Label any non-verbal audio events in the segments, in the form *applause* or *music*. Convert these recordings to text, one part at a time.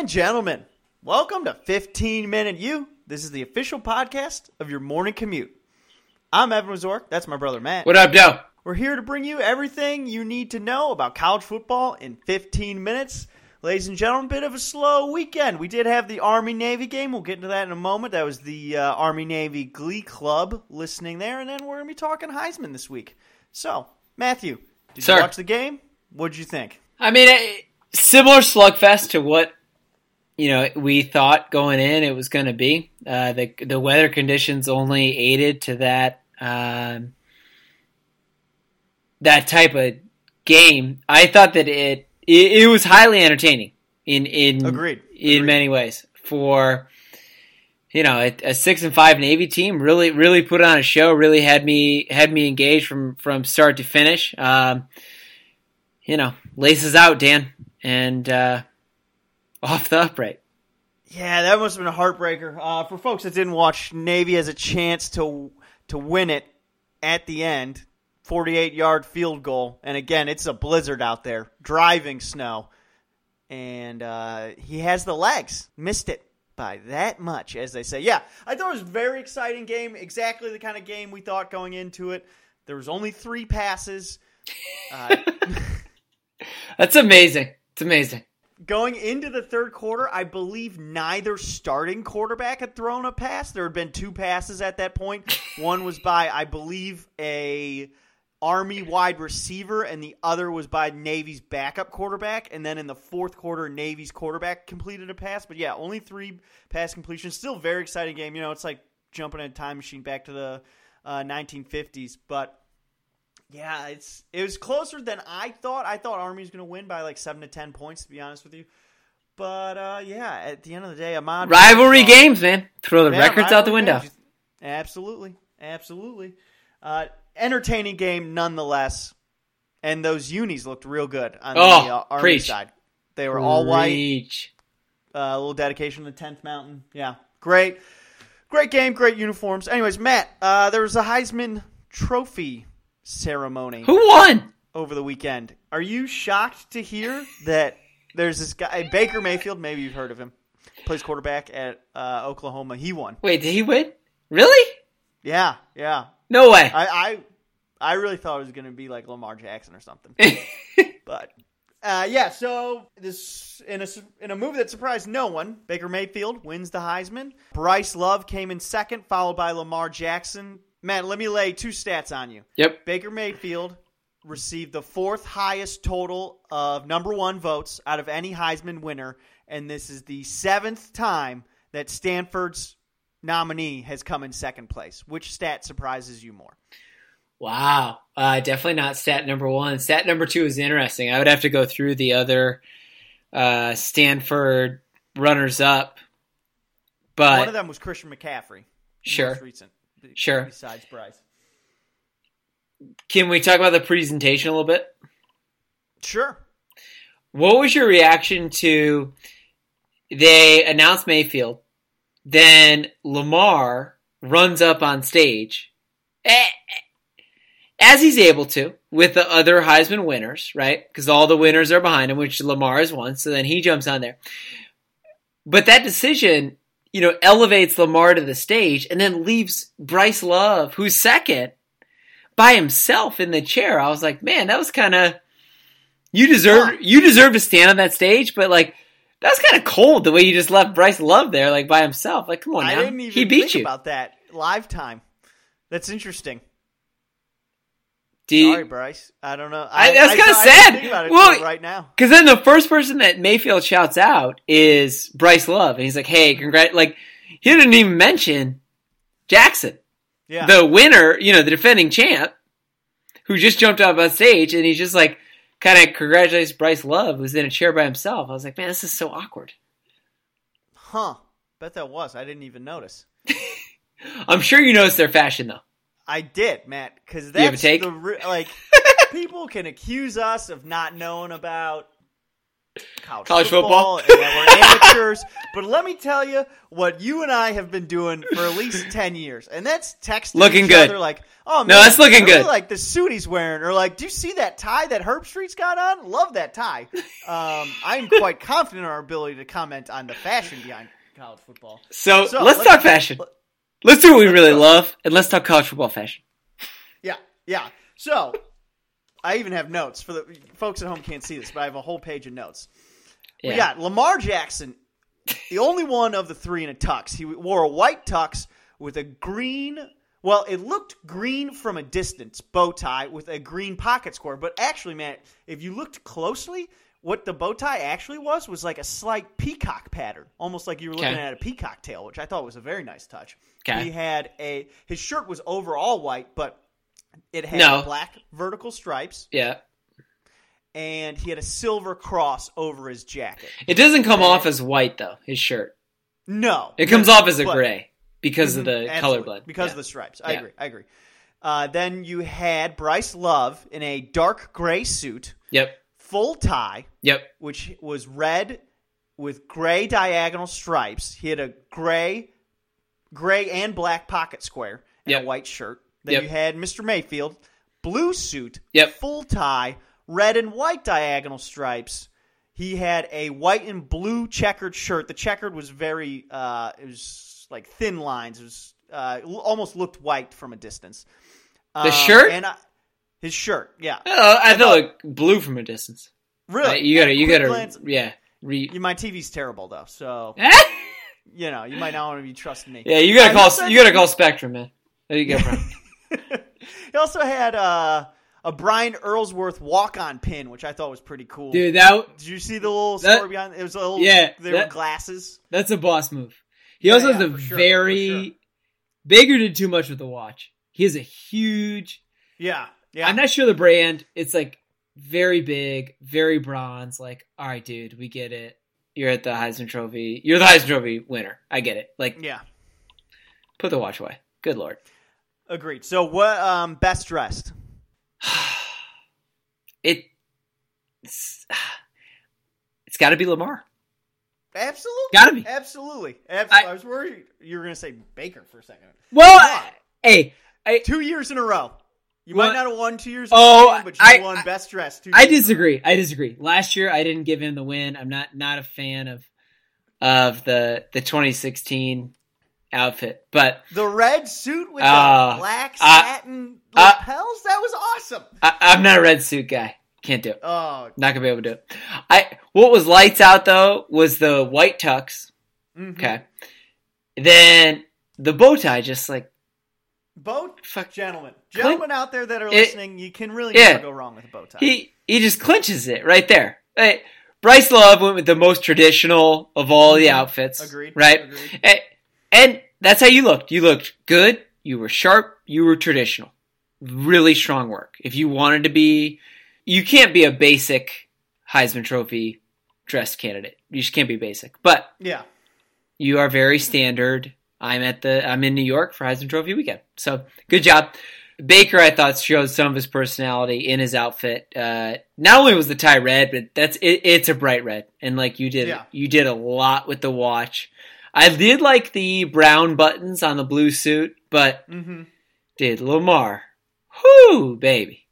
And gentlemen, welcome to 15 Minute You. This is the official podcast of your morning commute. I'm Evan Wazork. That's my brother Matt. What up, Joe? We're here to bring you everything you need to know about college football in 15 minutes. Ladies and gentlemen, bit of a slow weekend. We did have the Army Navy game. We'll get into that in a moment. That was the uh, Army Navy Glee Club listening there. And then we're going to be talking Heisman this week. So, Matthew, did Sir. you watch the game? What'd you think? I mean, similar slugfest to what you know we thought going in it was going to be. Uh, the the weather conditions only aided to that um, that type of game. I thought that it it, it was highly entertaining in in Agreed. in Agreed. many ways for. You know, a, a six and five Navy team really, really put on a show. Really had me had me engaged from from start to finish. Um, you know, laces out, Dan, and uh, off the upright. Yeah, that must have been a heartbreaker. Uh, for folks that didn't watch, Navy has a chance to to win it at the end. 48 yard field goal. And again, it's a blizzard out there, driving snow. And uh, he has the legs. Missed it by that much, as they say. Yeah, I thought it was a very exciting game. Exactly the kind of game we thought going into it. There was only three passes. Uh, *laughs* That's amazing. It's amazing. Going into the third quarter, I believe neither starting quarterback had thrown a pass. There had been two passes at that point. One was by, I believe, a Army wide receiver, and the other was by Navy's backup quarterback. And then in the fourth quarter, Navy's quarterback completed a pass. But yeah, only three pass completions. Still very exciting game. You know, it's like jumping in a time machine back to the uh, 1950s. But yeah, it's it was closer than I thought. I thought Army was going to win by like seven to ten points, to be honest with you. But uh, yeah, at the end of the day, Ahmad Rivalry games, man. Throw the yeah, records out the window. games. Absolutely, absolutely. Uh, entertaining game nonetheless. And those unis looked real good on Oh, the uh, Army preach. side. They were all white. Uh, a little dedication to the 10th Mountain. Yeah, great. Great game, great uniforms. Anyways, Matt, uh, there was a Heisman Trophy ceremony Who won? over the weekend. Are you shocked to hear that there's this guy, Baker Mayfield, maybe you've heard of him, plays quarterback at uh, Oklahoma. He won. Wait, did he win? Really? Yeah, yeah. No way. I, I, I really thought it was going to be like Lamar Jackson or something. *laughs* But uh, yeah, so this in a in a move that surprised no one, Baker Mayfield wins the Heisman. Bryce Love came in second, followed by Lamar Jackson. Matt, let me lay two stats on you. yep. Baker Mayfield received the fourth highest total of number one votes out of any Heisman winner, and this is the seventh time that Stanford's nominee has come in second place. Which stat surprises you more? Wow. Uh, definitely not stat number one. Stat number two is interesting. I would have to go through the other uh, Stanford runners up. But One of them was Christian McCaffrey. Sure. recent. Sure. Besides Bryce. can we talk about the presentation a little bit? Sure. What was your reaction to they announced Mayfield, then Lamar runs up on stage eh, as he's able to with the other Heisman winners, right? Because all the winners are behind him, which Lamar is one. So then he jumps on there. But that decision, you know, elevates Lamar to the stage and then leaves Bryce Love, who's second, by himself in the chair. I was like, man, that was kind of you deserve you deserve to stand on that stage, but like that was kind of cold the way you just left Bryce Love there, like by himself. Like, come on I now, didn't even he beat think you. about that live time. That's interesting. You- Sorry, Bryce. I don't know. I- that's kinda sad. About it Well, right now. Because then the first person that Mayfield shouts out is Bryce Love, and he's like, "Hey, congrats!" Like he didn't even mention Jackson, Yeah. the winner, you know, the defending champ, who just jumped up on stage, and he's just like, kind of congratulates Bryce Love, who's in a chair by himself. I was like, man, this is so awkward. huh. Bet that was. I didn't even notice. *laughs* I'm sure you noticed their fashion though. I did, Matt, because you have a that's take? the re- like *laughs* people can accuse us of not knowing about college, College football. and that we're *laughs* amateurs. But let me tell you what you and I have been doing for at least ten years, and that's texting Looking each good. other like, "Oh man, No, that's looking really good. Like the suit he's wearing, or like, do you see that tie that Herbstreit's got on? Love that tie." Um, I'm quite confident in our ability to comment on the fashion behind college football. So, So, let's, let's- talk fashion. Let's do what we really love, and let's talk college football fashion. Yeah, yeah. So, I even have notes for the folks at home can't see this, but I have a whole page of notes. Yeah. We got Lamar Jackson, the only one of the three in a tux. He wore a white tux with a green. Well, it looked green from a distance, bow tie with a green pocket square. But actually, man, if you looked closely, what the bow tie actually was was like a slight peacock pattern, almost like you were looking Okay. at a peacock tail, which I thought was a very nice touch. Okay. He had a his shirt was overall white, but it had No. black vertical stripes, Yeah. and he had a silver cross over his jacket. It doesn't come off as white though. His shirt. No, It comes off as a but- gray because of the color absolutely, colorblind. Because Yeah. of the stripes. I Yeah. agree. I agree. Uh, then you had Bryce Love in a dark gray suit, Yep. Full tie, Yep. which was red with gray diagonal stripes. He had a gray, gray and black pocket square and Yep. a white shirt. Then Yep. you had Mr. Mayfield, blue suit, Yep. full tie, red and white diagonal stripes. He had a white and blue checkered shirt. The checkered was very, uh, it was like thin lines. It was uh, almost looked white from a distance. The shirt? and I, his shirt, yeah, Oh, I thought it looked blue from a distance. really. You gotta, you gotta, glance- yeah. Re- You- my TV's terrible though, so *laughs* you know you might not want to be trusting me. yeah, you gotta Uh, call, said- you gotta call Spectrum, man. There you go, bro. *laughs* he also had uh, a Brian Earlsworth walk-on pin, which I thought was pretty cool. Dude, that Did you see the little That- story behind it? was a little Yeah, There were glasses. that's a boss move. He Yeah, also yeah, has a sure, very sure. Baker did too much with the watch. He has a huge. Yeah, yeah. I'm not sure the brand. It's like very big, very bronze. Like, all right, dude, we get it. You're at the Heisman Trophy. You're the Heisman Trophy winner. I get it. Like, yeah, put the watch away. Good lord. agreed. So what? Um, best dressed. *sighs* It. It's, it's got to be Lamar. Absolutely, Gotta be. Absolutely, absolutely. I, I- was worried you were going to say Baker for a second. Well, hey, Two years in a row. You Well- might not have won two years. Oh, in but you I- won I- best dressed. I disagree. I disagree. Last year, I didn't give him the win. I'm not not a fan of of the the 2016 outfit, but The red suit with Uh, the black uh, satin uh, lapels. that was awesome. I, I'm not a red suit guy. Can't do it. Oh, Not gonna be able to do it. I what was lights out though was the white tux. mhm. Okay, then the bow tie just like Fuck. gentlemen, gentlemen out there that are It- listening, you can really Yeah. never go wrong with a bow tie. He he just clinches it right there. Hey, Bryce Love went with the most traditional of all the Mhm. outfits. Agreed. Right. Agreed. And, and that's how you looked. You looked good. You were sharp. You were traditional. Really strong work. If you wanted to be, you can't be a basic Heisman Trophy dress candidate. You just can't be basic. But Yeah. you are very standard. I'm at the. I'm in New York for Heisman Trophy weekend. So good job. Baker, I thought showed some of his personality in his outfit. Uh, not only was the tie red, but that's it, it's a bright red, and like you did, Yeah. you did a lot with the watch. I did like the brown buttons on the blue suit, but hmm did Lamar, whoo baby,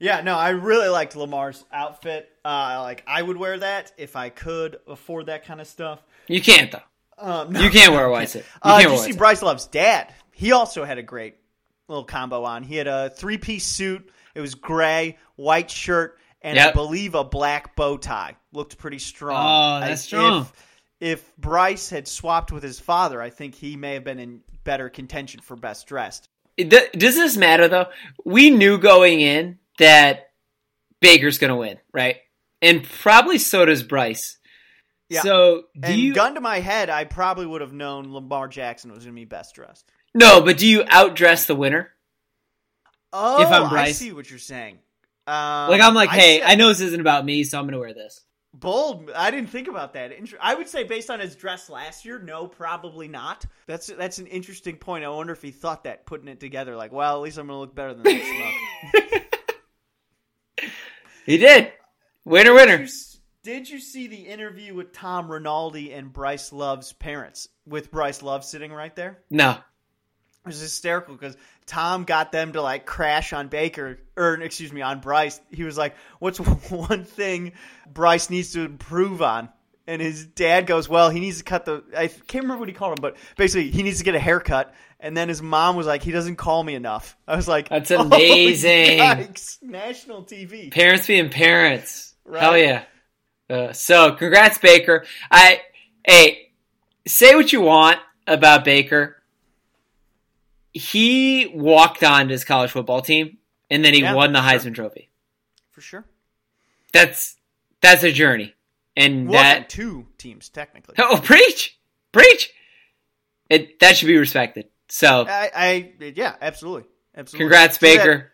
Yeah. No, I really liked Lamar's outfit. Uh, like I would wear that if I could afford that kind of stuff. you can't though. Um, no. You can't wear a white suit. You Uh, did you see. Bryce Love's dad? He also had a great little combo on. He had a three piece suit. It was gray, white shirt, and I believe a black bow tie. Looked pretty strong. Oh, that's I- strong. If, if Bryce had swapped with his father, I think he may have been in better contention for best dressed. Does this matter though? We knew going in that Baker's going to win, right? And probably so does Bryce. Yeah. So do And you gun to my head, I probably would have known Lamar Jackson was going to be best dressed. no? But do you outdress the winner? Oh, If I'm I see what you're saying. Um, Like I'm like, hey, said- I know this isn't about me, so I'm going to wear this. Bold. I didn't think about that. I would say based on his dress last year, no, probably not. That's that's an interesting point. I wonder if he thought that putting it together, like, well, at least I'm gonna look better than this. *laughs* He did. Winner, winner. Did you see the interview with Tom Rinaldi and Bryce Love's parents? With Bryce Love sitting right there? No. It was hysterical because Tom got them to like crash on Baker, or excuse me, on Bryce. He was like, "What's *laughs* one thing Bryce needs to improve on?" And his dad goes, "Well, he needs to cut the. I can't remember what he called him, but basically, he needs to get a haircut." And then his mom was like, "He doesn't call me enough." I was like, That's *laughs* "Oh, amazing." yikes. National TV. Parents being parents. Right. Hell yeah. Uh, so congrats, Baker. I hey, say what you want about Baker. He walked on his college football team and then he Yeah, won the sure. Heisman Trophy. For sure. That's that's a journey. And Wasn't that two teams technically. *laughs* Oh preach! Preach! It that should be respected. So I, I yeah, absolutely, absolutely. congrats, Baker.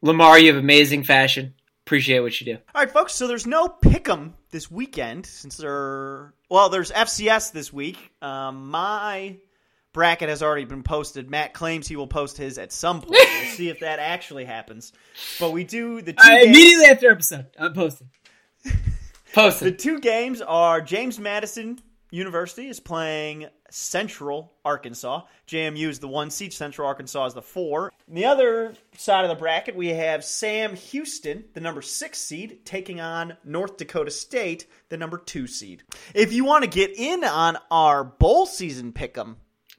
Lamar, you have amazing fashion. Appreciate what you do. All right, folks. So there's no pick'em this weekend since there. Well, there's FCS this week. Um, my bracket has already been posted. Matt claims he will post his at some point. *laughs* we'll see if that actually happens. But we do the two. games, immediately after episode, I'm posting. *laughs* the two games are James Madison University is playing Central Arkansas. JMU is the one seed. Central Arkansas is the four. On the other side of the bracket, we have Sam Houston, the number six seed, taking on North Dakota State, the number two seed. If you want to get in on our bowl season pick'em,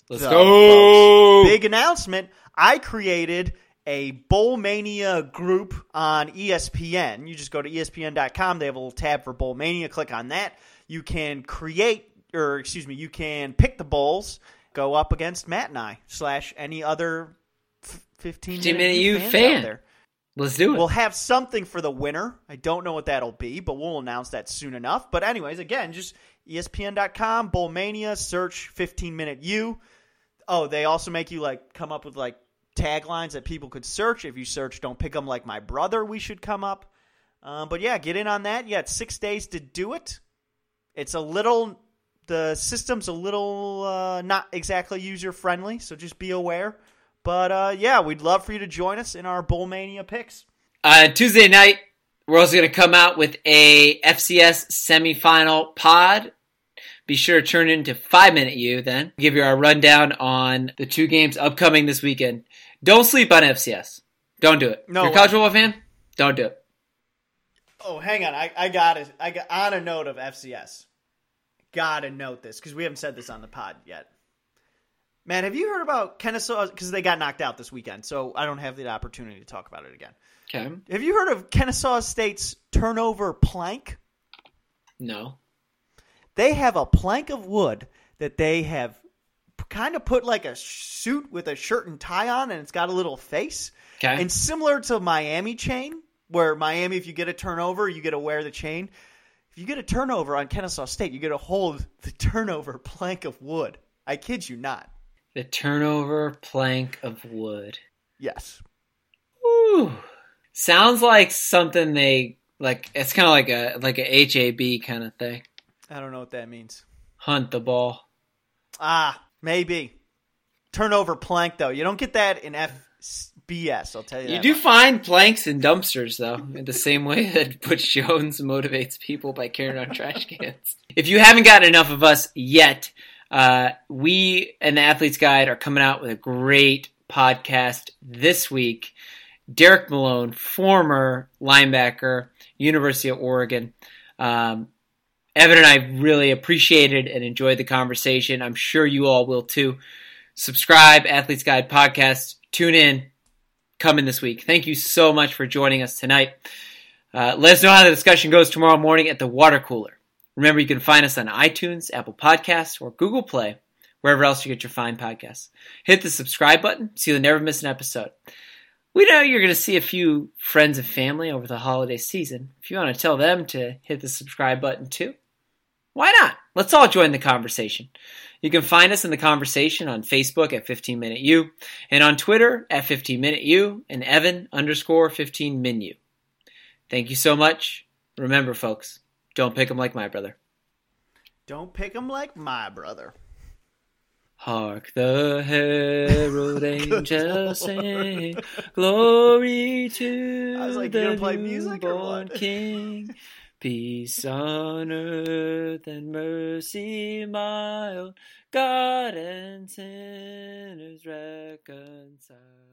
Let's go. big announcement. I created a Bowl Mania group on ESPN. You just go to ESPN.com. They have a little tab for Bowl Mania. Click on that. You can create, or excuse me, you can pick the bowls, go up against Matt and I, slash any other f- 15 minute, 15 minute you fan. Let's do it. We'll have something for the winner. I don't know what that'll be, but we'll announce that soon enough. But anyways, again, just ESPN.com, Bowlmania, search 15 minute you. Oh, they also make you like come up with like taglines that people could search. If you search "Don't pick them like my brother," we should come up. Um, but yeah, get in on that. You got six days to do it. It's a little, the system's a little uh, not exactly user friendly, so just be aware. But uh, yeah, we'd love for you to join us in our Bowlmania picks. Uh, Tuesday night, we're also going to come out with a FCS semifinal pod. Be sure to turn into Five Minute You then. Give you our rundown on the two games upcoming this weekend. Don't sleep on FCS. Don't do it. No If you're a college football fan, don't do it. Oh, hang on. I, I got it. I got on a note of FCS. Gotta note this because we haven't said this on the pod yet. Man, have you heard about Kennesaw? Because they got knocked out this weekend, so I don't have the opportunity to talk about it again. Okay. Have you heard of Kennesaw State's turnover plank? No. They have a plank of wood that they have kind of put like a suit with a shirt and tie on, and it's got a little face. Okay. And similar to Miami chain, where Miami, if you get a turnover, you get to wear the chain. If you get a turnover on Kennesaw State, you get to hold the turnover plank of wood. I kid you not. the turnover plank of wood. Yes. Ooh. Sounds like something they like. It's kind of like a like a HAB kind of thing. I don't know what that means. Hunt the ball. Ah, maybe. Turnover plank, though. You don't get that in FBS, I'll tell you You do much. find planks in dumpsters, though, in the same way that *laughs* Butch Jones motivates people by carrying around trash cans. If you haven't gotten enough of us yet, uh, we and the Athlete's Guide are coming out with a great podcast this week. Derek Malone, former linebacker, University of Oregon. Um, Evan and I really appreciated and enjoyed the conversation. I'm sure you all will too. Subscribe, Athlete's Guide podcast. Tune in coming this week. Thank you so much for joining us tonight. Uh, let us know how the discussion goes tomorrow morning at the water cooler. Remember, you can find us on iTunes, Apple Podcasts, or Google Play, wherever else you get your fine podcasts. Hit the subscribe button so you'll never miss an episode. We know you're going to see a few friends and family over the holiday season. If you want to tell them to hit the subscribe button too, why not? Let's all join the conversation. You can find us in the conversation on Facebook at 15 Minute U and on Twitter at 15 Minute U and Evan underscore 15 Menu. Thank you so much. Remember, folks, don't pick 'em like my brother. Don't pick them like my brother. Hark the herald angels *laughs* sing, glory to I was like, the you gonna play music or what? King. *laughs* Peace on earth and mercy mild, God and sinners reconcile.